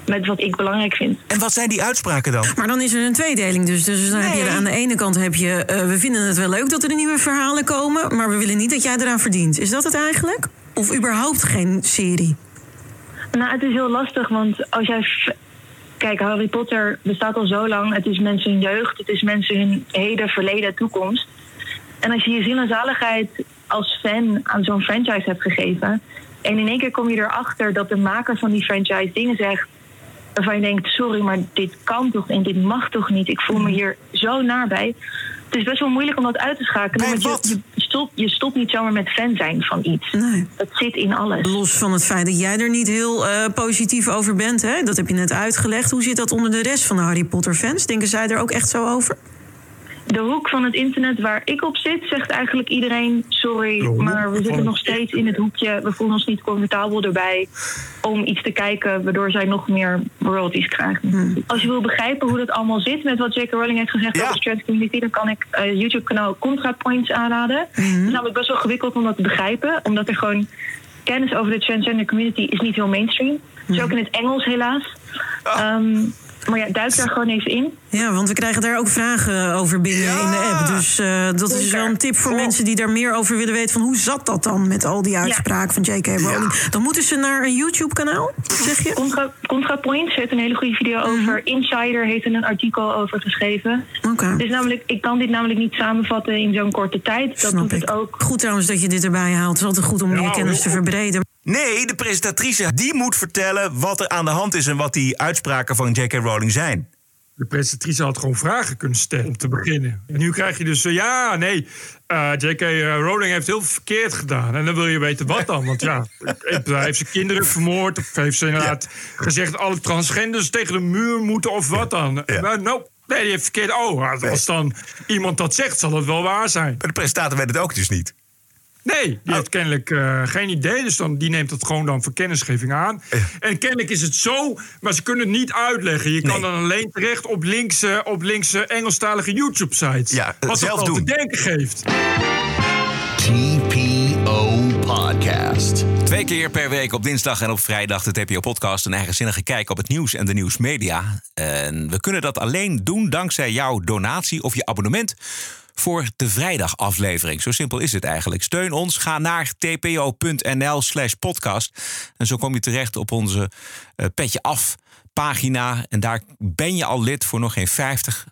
met wat ik belangrijk vind. En wat zijn die uitspraken dan? Maar dan is er een tweedeling dus. Dus dan heb je aan de ene kant heb je... eh, we vinden het wel leuk dat er nieuwe verhalen komen... maar we willen niet dat jij eraan verdient. Is dat het eigenlijk? Of überhaupt geen serie? Nou, het is heel lastig, want als jij. Kijk, Harry Potter bestaat al zo lang. Het is mensen hun jeugd, het is mensen hun heden, verleden, toekomst. En als je je ziel en zaligheid als fan aan zo'n franchise hebt gegeven. en in één keer kom je erachter dat de maker van die franchise dingen zegt. waarvan je denkt: sorry, maar dit kan toch en dit mag toch niet? Ik voel me hier zo naar bij. Het is best wel moeilijk om dat uit te schakelen. want je, je, stopt, je stopt niet zomaar met fan zijn van iets. Nee. Dat zit in alles. Los van het feit dat jij er niet heel eh, positief over bent, hè? dat heb je net uitgelegd. Hoe zit dat onder de rest van de Harry Potter-fans? Denken zij er ook echt zo over? De hoek van het internet waar ik op zit, zegt eigenlijk iedereen: sorry, maar we zitten nog steeds in het hoekje. We voelen ons niet comfortabel erbij om iets te kijken, waardoor zij nog meer royalties krijgen. Als je wil begrijpen hoe dat allemaal zit met wat J.K. Rowling heeft gezegd over de trans community, dan kan ik eh YouTube-kanaal ContraPoints aanraden. Het is namelijk best wel gewikkeld om dat te begrijpen, omdat er gewoon kennis over de transgender community is niet heel mainstream. Is ook in het Engels helaas. Ehm, maar ja, duik daar gewoon even in. Ja, want we krijgen daar ook vragen over binnen in de app. Dus eh, dat is wel een tip voor mensen die daar meer over willen weten. Van hoe zat dat dan met al die uitspraken van J.K. Rowling? Dan moeten ze naar een YouTube-kanaal, zeg je? Contra, ContraPoints heeft een hele goede video over. Insider heeft er een artikel over geschreven. Oké. Dus namelijk, ik kan dit namelijk niet samenvatten in zo'n korte tijd. Dat doet het ook. Goed trouwens dat je dit erbij haalt. Het is altijd goed om je kennis te verbreden. Nee, de presentatrice die moet vertellen wat er aan de hand is en wat die uitspraken van J.K. Rowling zijn. De presentatrice had gewoon vragen kunnen stellen om te beginnen. En nu krijg je dus, eh, ja, nee, eh, J.K. Rowling heeft heel veel verkeerd gedaan. En dan wil je weten wat dan. Want ja, [LAUGHS] hij heeft zijn kinderen vermoord. Of heeft ze inderdaad gezegd alle transgenders tegen de muur moeten of wat dan. Maar nou, nee, die heeft verkeerd. Oh, als dan iemand dat zegt, zal het wel waar zijn. Maar de presentator weet het ook dus niet. Nee, die heeft kennelijk eh, geen idee. Dus dan, die neemt het gewoon dan voor kennisgeving aan. En kennelijk is het zo, maar ze kunnen het niet uitleggen. Je kan dan alleen terecht op linkse, op linkse Engelstalige YouTube-sites. Ja, wat zelf dat al doen. te denken geeft. TPO Podcast. Twee keer per week op dinsdag en op vrijdag de TPO-podcast. Een eigenzinnige kijk op het nieuws en de nieuwsmedia. En we kunnen dat alleen doen dankzij jouw donatie of je abonnement voor de vrijdagaflevering. Zo simpel is het eigenlijk. Steun ons, ga naar tpo.nl slash podcast. En zo kom je terecht op onze eh, Petje Af pagina. En daar ben je al lid voor nog geen 50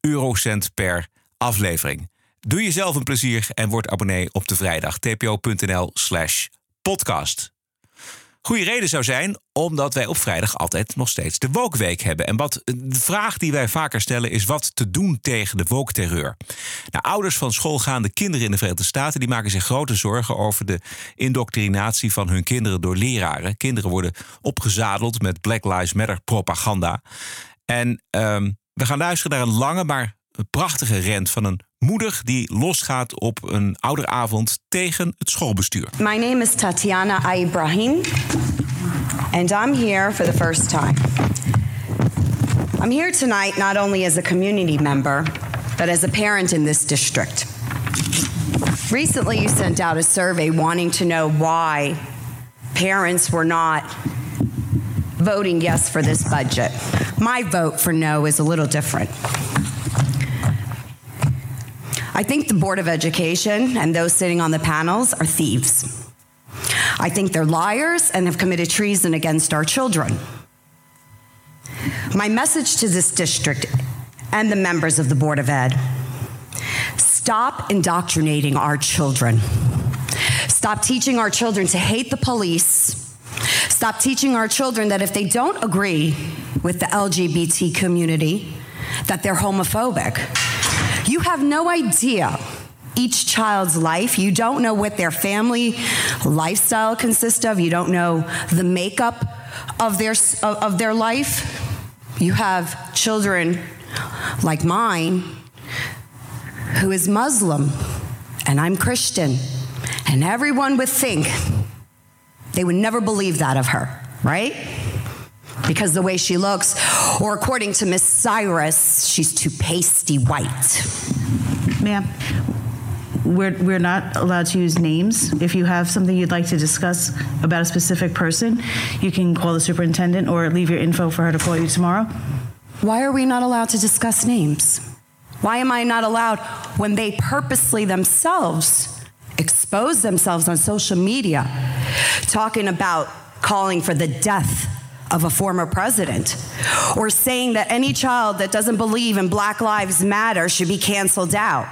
eurocent per aflevering. Doe jezelf een plezier en word abonnee op de vrijdag. tpo.nl slash podcast. Goede reden zou zijn omdat wij op vrijdag altijd nog steeds de Wookweek hebben. En wat de vraag die wij vaker stellen is wat te doen tegen de wookterreur. Nou, ouders van schoolgaande kinderen in de Verenigde Staten die maken zich grote zorgen over de indoctrinatie van hun kinderen door leraren. Kinderen worden opgezadeld met Black Lives Matter propaganda. En ehm, we gaan luisteren naar een lange maar prachtige rent van een moeder die losgaat op een ouderavond tegen het schoolbestuur. My name is Tatiana Ibrahim, and I'm here for the first time. I'm here tonight not only as a community member, but as a parent in this district. Recently, you sent out a survey wanting to know why parents were not voting yes for this budget. My vote for no is a little different. I think the Board of Education and those sitting on the panels are thieves. I think they're liars and have committed treason against our children. My message to this district and the members of the Board of Ed stop indoctrinating our children. Stop teaching our children to hate the police. Stop teaching our children that if they don't agree with the LGBT community, that they're homophobic. You have no idea each child's life. You don't know what their family lifestyle consists of. You don't know the makeup of their, of, their life. You have children like mine who is Muslim and I'm Christian. And everyone would think they would never believe that of her, right? Because the way she looks, or according to Miss Cyrus, she's too pasty white. Ma'am, we're, we're not allowed to use names. If you have something you'd like to discuss about a specific person, you can call the superintendent or leave your info for her to call you tomorrow. Why are we not allowed to discuss names? Why am I not allowed when they purposely themselves expose themselves on social media talking about calling for the death of a former president or saying that any child that doesn't believe in Black Lives Matter should be canceled out?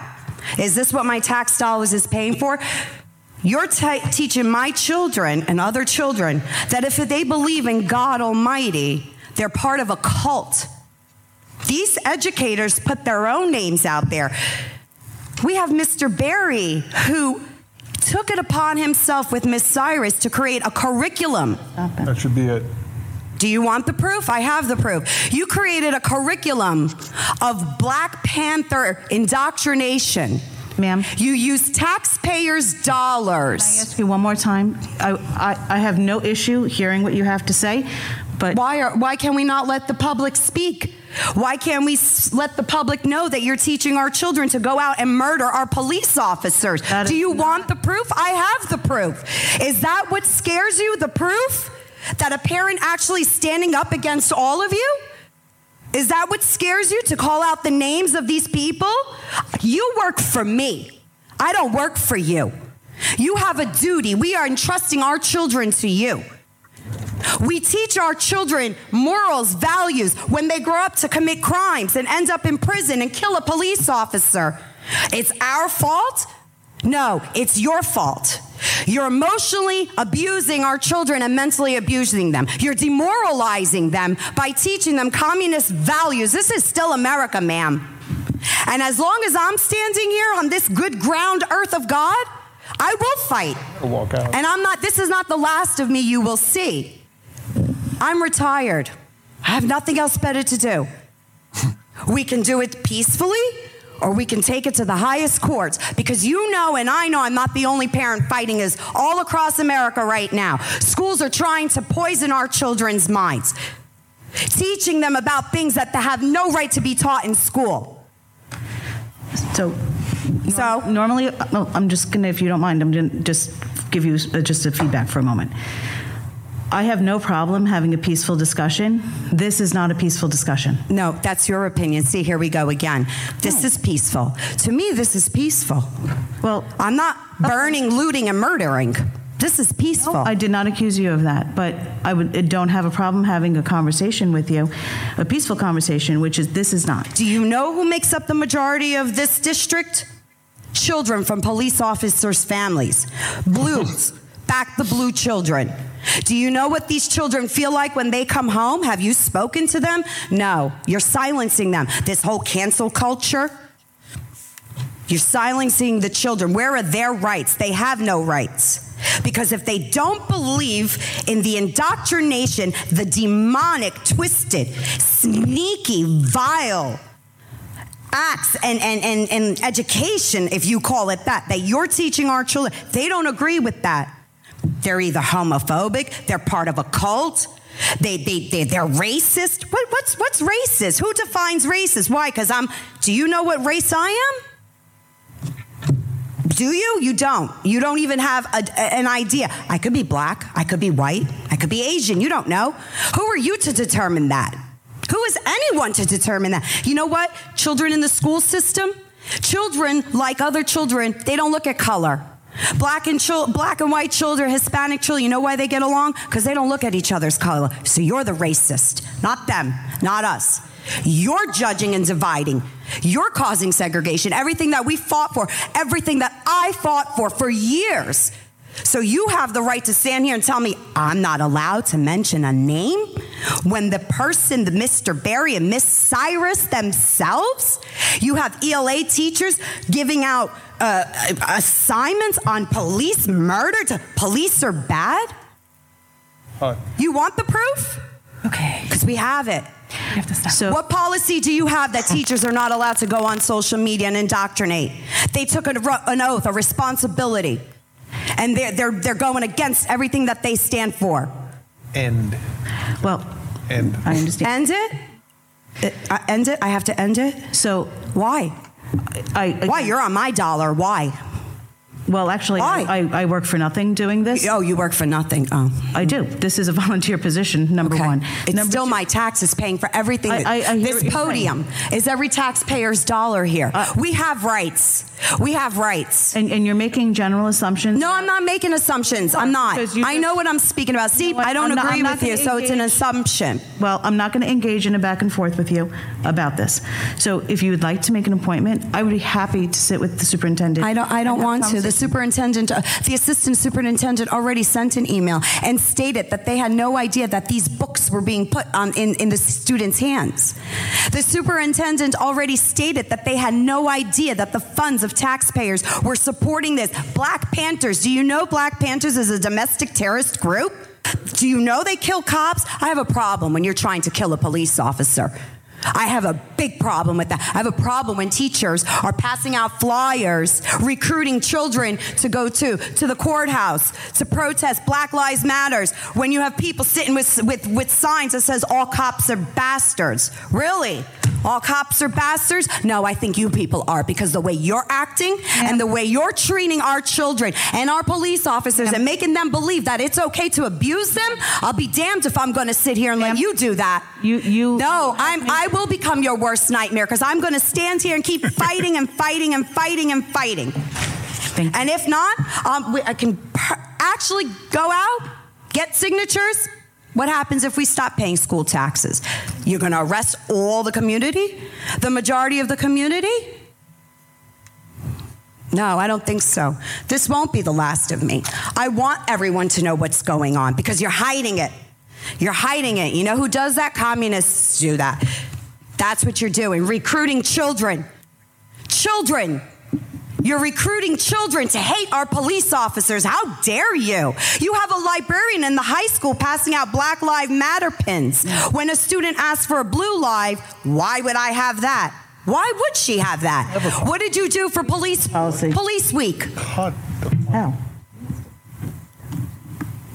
Is this what my tax dollars is paying for? You're t- teaching my children and other children that if they believe in God Almighty, they're part of a cult. These educators put their own names out there. We have Mr. Barry, who took it upon himself with Miss Cyrus to create a curriculum. That should be it. Do you want the proof? I have the proof. You created a curriculum of Black Panther indoctrination. Ma'am. You use taxpayers' dollars. Can I ask you one more time? I, I, I have no issue hearing what you have to say, but. Why, are, why can we not let the public speak? Why can't we let the public know that you're teaching our children to go out and murder our police officers? Do you want the proof? I have the proof. Is that what scares you? The proof? That a parent actually standing up against all of you? Is that what scares you to call out the names of these people? You work for me. I don't work for you. You have a duty. We are entrusting our children to you. We teach our children morals, values when they grow up to commit crimes and end up in prison and kill a police officer. It's our fault? No, it's your fault. You're emotionally abusing our children and mentally abusing them. You're demoralizing them by teaching them communist values. This is still America, ma'am. And as long as I'm standing here on this good ground earth of God, I will fight. Walk out. And I'm not, this is not the last of me you will see. I'm retired. I have nothing else better to do. [LAUGHS] We can do it peacefully or we can take it to the highest courts because you know and I know I'm not the only parent fighting this all across America right now. Schools are trying to poison our children's minds, teaching them about things that they have no right to be taught in school. So, so normally, I'm just gonna, if you don't mind, I'm gonna just give you uh, just a feedback for a moment. I have no problem having a peaceful discussion. This is not a peaceful discussion. No, that's your opinion. See, here we go again. This is peaceful. To me, this is peaceful. Well, I'm not burning, looting, and murdering. This is peaceful. I did not accuse you of that, but I would, I don't have a problem having a conversation with you, a peaceful conversation, which is this is not. Do you know who makes up the majority of this district? Children from police officers' families. Blues. [LAUGHS] Back the blue children. Do you know what these children feel like when they come home? Have you spoken to them? No. You're silencing them. This whole cancel culture. You're silencing the children. Where are their rights? They have no rights. Because if they don't believe in the indoctrination, the demonic, twisted, sneaky, vile acts and, and, and, and education, if you call it that, that you're teaching our children, they don't agree with that. They're either homophobic, they're part of a cult, they, they, they, they're racist. What, what's, what's racist? Who defines racist? Why? Because I'm, do you know what race I am? Do you? You don't. You don't even have a, an idea. I could be black. I could be white. I could be Asian. You don't know. Who are you to determine that? Who is anyone to determine that? You know what? Children in the school system, children like other children, they don't look at color. Black and chil- black and white children, Hispanic children, you know why they get along? Because they don't look at each other's color. So you're the racist, not them, not us. You're judging and dividing. You're causing segregation. Everything that we fought for, everything that I fought for for years. So you have the right to stand here and tell me I'm not allowed to mention a name? when the person, the Mr. Barry and Miss Cyrus themselves, you have ELA teachers giving out uh, assignments on police murder to police are bad? You want the proof? Okay. Because we have it. So- what policy do you have that teachers are not allowed to go on social media and indoctrinate? They took an, an oath, a responsibility, and they're, they're, they're going against everything that they stand for. End. Well, End. I understand. End it? It- I end it? I have to end it? So Why? I, Why? You're on my dollar. Why? Well, actually, Why? I, I work for nothing doing this. Oh, you work for nothing. Oh. I do. This is a [LAUGHS] volunteer position, number Okay. one. It's number still two- my taxes paying for everything. I- I- I this podium is every taxpayer's dollar here. Uh, we have rights. We have rights. And, and you're making general assumptions. No, I'm not making assumptions. I'm not. You I know what I'm speaking about. See, what? I don't I'm agree not with you, gonna so it's an assumption. Well, I'm not going to engage in a back and forth with you about this. So if you would like to make an appointment, I would be happy to sit with the superintendent. I don't. I don't want to. Conversation. Superintendent, uh, the assistant superintendent, already sent an email and stated that they had no idea that these books were being put on in, in the students' hands. The superintendent already stated that they had no idea that the funds of taxpayers were supporting this. Black Panthers. Do you know Black Panthers is a domestic terrorist group? Do you know they kill cops? I have a problem when you're trying to kill a police officer. I have a big problem with that. I have a problem when teachers are passing out flyers, recruiting children to go to to the courthouse to protest Black Lives Matters. When you have people sitting with with with signs that says all cops are bastards. Really? All cops are bastards? No, I think you people are because the way you're acting and the way you're treating our children and our police officers and making them believe that it's okay to abuse them. I'll be damned if I'm going to sit here and let you do that. You you No, I'm I will become your worst nightmare because I'm going to stand here and keep [LAUGHS] fighting and fighting and fighting and fighting. And if not, um, we, I can per- actually go out, get signatures. What happens if we stop paying school taxes? You're going to arrest all the community, the majority of the community. No, I don't think so. This won't be the last of me. I want everyone to know what's going on because you're hiding it. You're hiding it. You know who does that? Communists do that. That's what you're doing, recruiting children. Children. You're recruiting children to hate our police officers. How dare you? You have a librarian in the high school passing out Black Lives Matter pins. When a student asks for a blue live, why would I have that? Why would she have that? What did you do for police police week? How? Oh.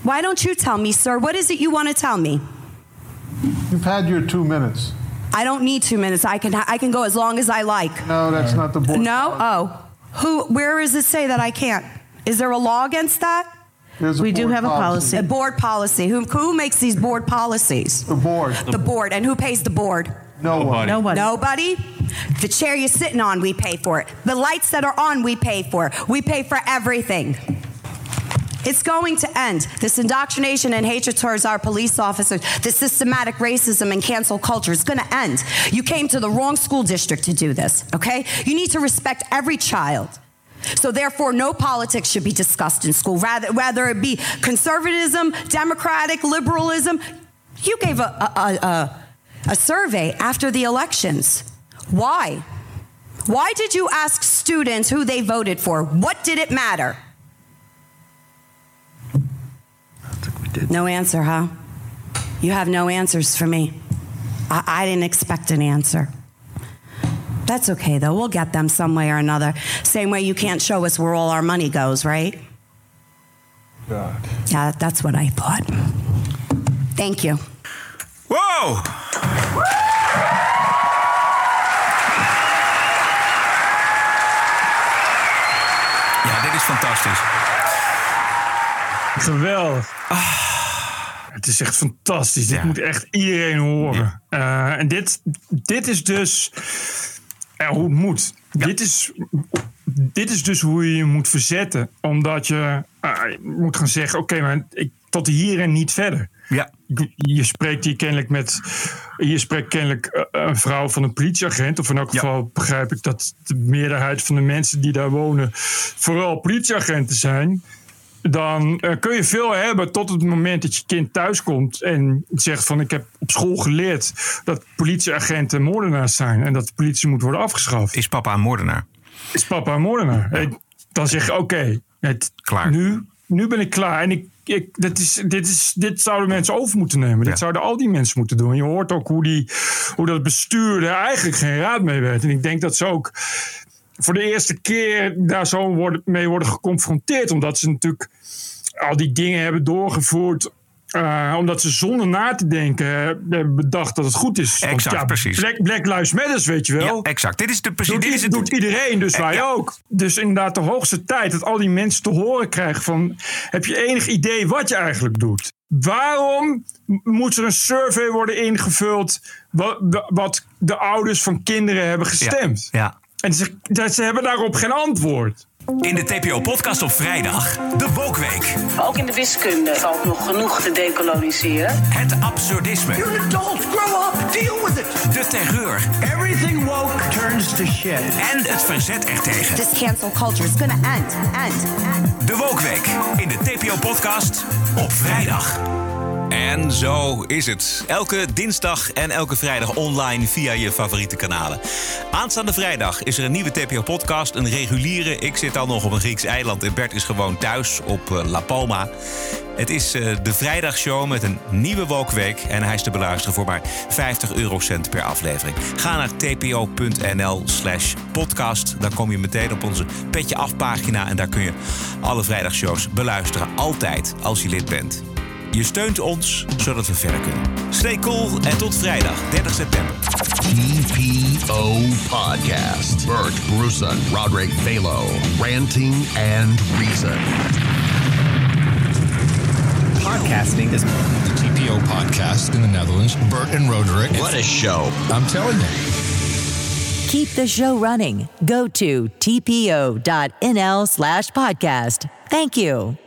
Why don't you tell me, sir? What is it you want to tell me? You've had your two minutes. I don't need two minutes. I can I can go as long as I like. No, that's not the board. No? Oh. Who where does it say that I can't? Is there a law against that? There's a We do board have a policy. A board policy. Who who makes these board policies? The board. The board. And who pays the board? No one. Nobody. Nobody? The chair you're sitting on, we pay for it. The lights that are on, we pay for. We pay for everything. It's going to end. This indoctrination and hatred towards our police officers, this systematic racism and cancel culture is going to end. You came to the wrong school district to do this, okay? You need to respect every child. So therefore, no politics should be discussed in school, rather, whether it be conservatism, democratic, liberalism. You gave a, a, a, a survey after the elections. Why? Why did you ask students who they voted for? What did it matter? No answer, huh? You have no answers for me. I, I didn't expect an answer. That's okay, though. We'll get them some way or another. Same way you can't show us where all our money goes, right? God. Yeah, that's what I thought. Thank you. Wow! Ja, dit is fantastisch. Geweldig. Het is echt fantastisch. Dit moet echt iedereen horen. Eh, en dit, dit is dus ja, hoe het moet. Dit, is, dit is dus hoe je je moet verzetten. Omdat je, eh, je moet gaan zeggen: oké, maar ik, tot hier en niet verder. Ja. Je spreekt hier kennelijk met. Je spreekt kennelijk eh, een vrouw van een politieagent. Of in elk geval begrijp ik dat de meerderheid van de mensen die daar wonen. vooral politieagenten zijn. Dan eh, kun je veel hebben tot het moment dat je kind thuis komt en zegt van ik heb op school geleerd dat politieagenten moordenaars zijn en dat de politie moet worden afgeschaft. Is papa een moordenaar? Is papa een moordenaar? Dan zeg je oké, het nu, nu ben ik klaar. En ik, ik, dit, is, dit, is, dit zouden mensen over moeten nemen. Dit zouden al die mensen moeten doen. Je hoort ook hoe, die, hoe dat bestuur er eigenlijk geen raad mee weet. En ik denk dat ze ook voor de eerste keer daar zo worden, mee worden geconfronteerd. Omdat ze natuurlijk al die dingen hebben doorgevoerd. eh, omdat ze zonder na te denken eh, hebben bedacht dat het goed is. Want Exact, ja, precies. Black, Black Lives Matters, weet je wel. Ja, exact. Dit is de precies. Doet, Dit is i- het, doet iedereen, dus Eh, wij ja. ook. Dus inderdaad de hoogste tijd dat al die mensen te horen krijgen van... heb je enig idee wat je eigenlijk doet? Waarom moet er een survey worden ingevuld... wat, wat de ouders van kinderen hebben gestemd? Ja. En ze, dat- ze hebben daarop geen antwoord. In de TPO-podcast op vrijdag, de Wokweek. Ook in de wiskunde valt nog genoeg te decoloniseren. Het absurdisme. You're an adult. Grow up. Deal with it. De terreur. Everything woke turns to shit. En het verzet ertegen. This cancel culture is gonna end, end, end. De Wokweek in de TPO-podcast op vrijdag. En zo is het. Elke dinsdag en elke vrijdag online via je favoriete kanalen. Aanstaande vrijdag is er een nieuwe TPO-podcast. Een reguliere. Ik zit al nog op een Grieks eiland en Bert is gewoon thuis op eh, La Palma. Het is eh, de vrijdagshow met een nieuwe Wokweek. En hij is te beluisteren voor maar 50 eurocent per aflevering. Ga naar tpo.nl slash podcast. Dan kom je meteen op onze Petje Af pagina. En daar kun je alle vrijdagshows beluisteren. Altijd als je lid bent. Je steunt ons, zodat we verder kunnen. Stay cool en tot vrijdag, 30 september. TPO Podcast. Bert Bruson, Roderick Balo, Ranting and Reason. Podcasting is the TPO podcast in the Netherlands. Bert and Roderick. What a show. I'm telling you. Keep the show running. Go to tpo.nl slash podcast. Thank you.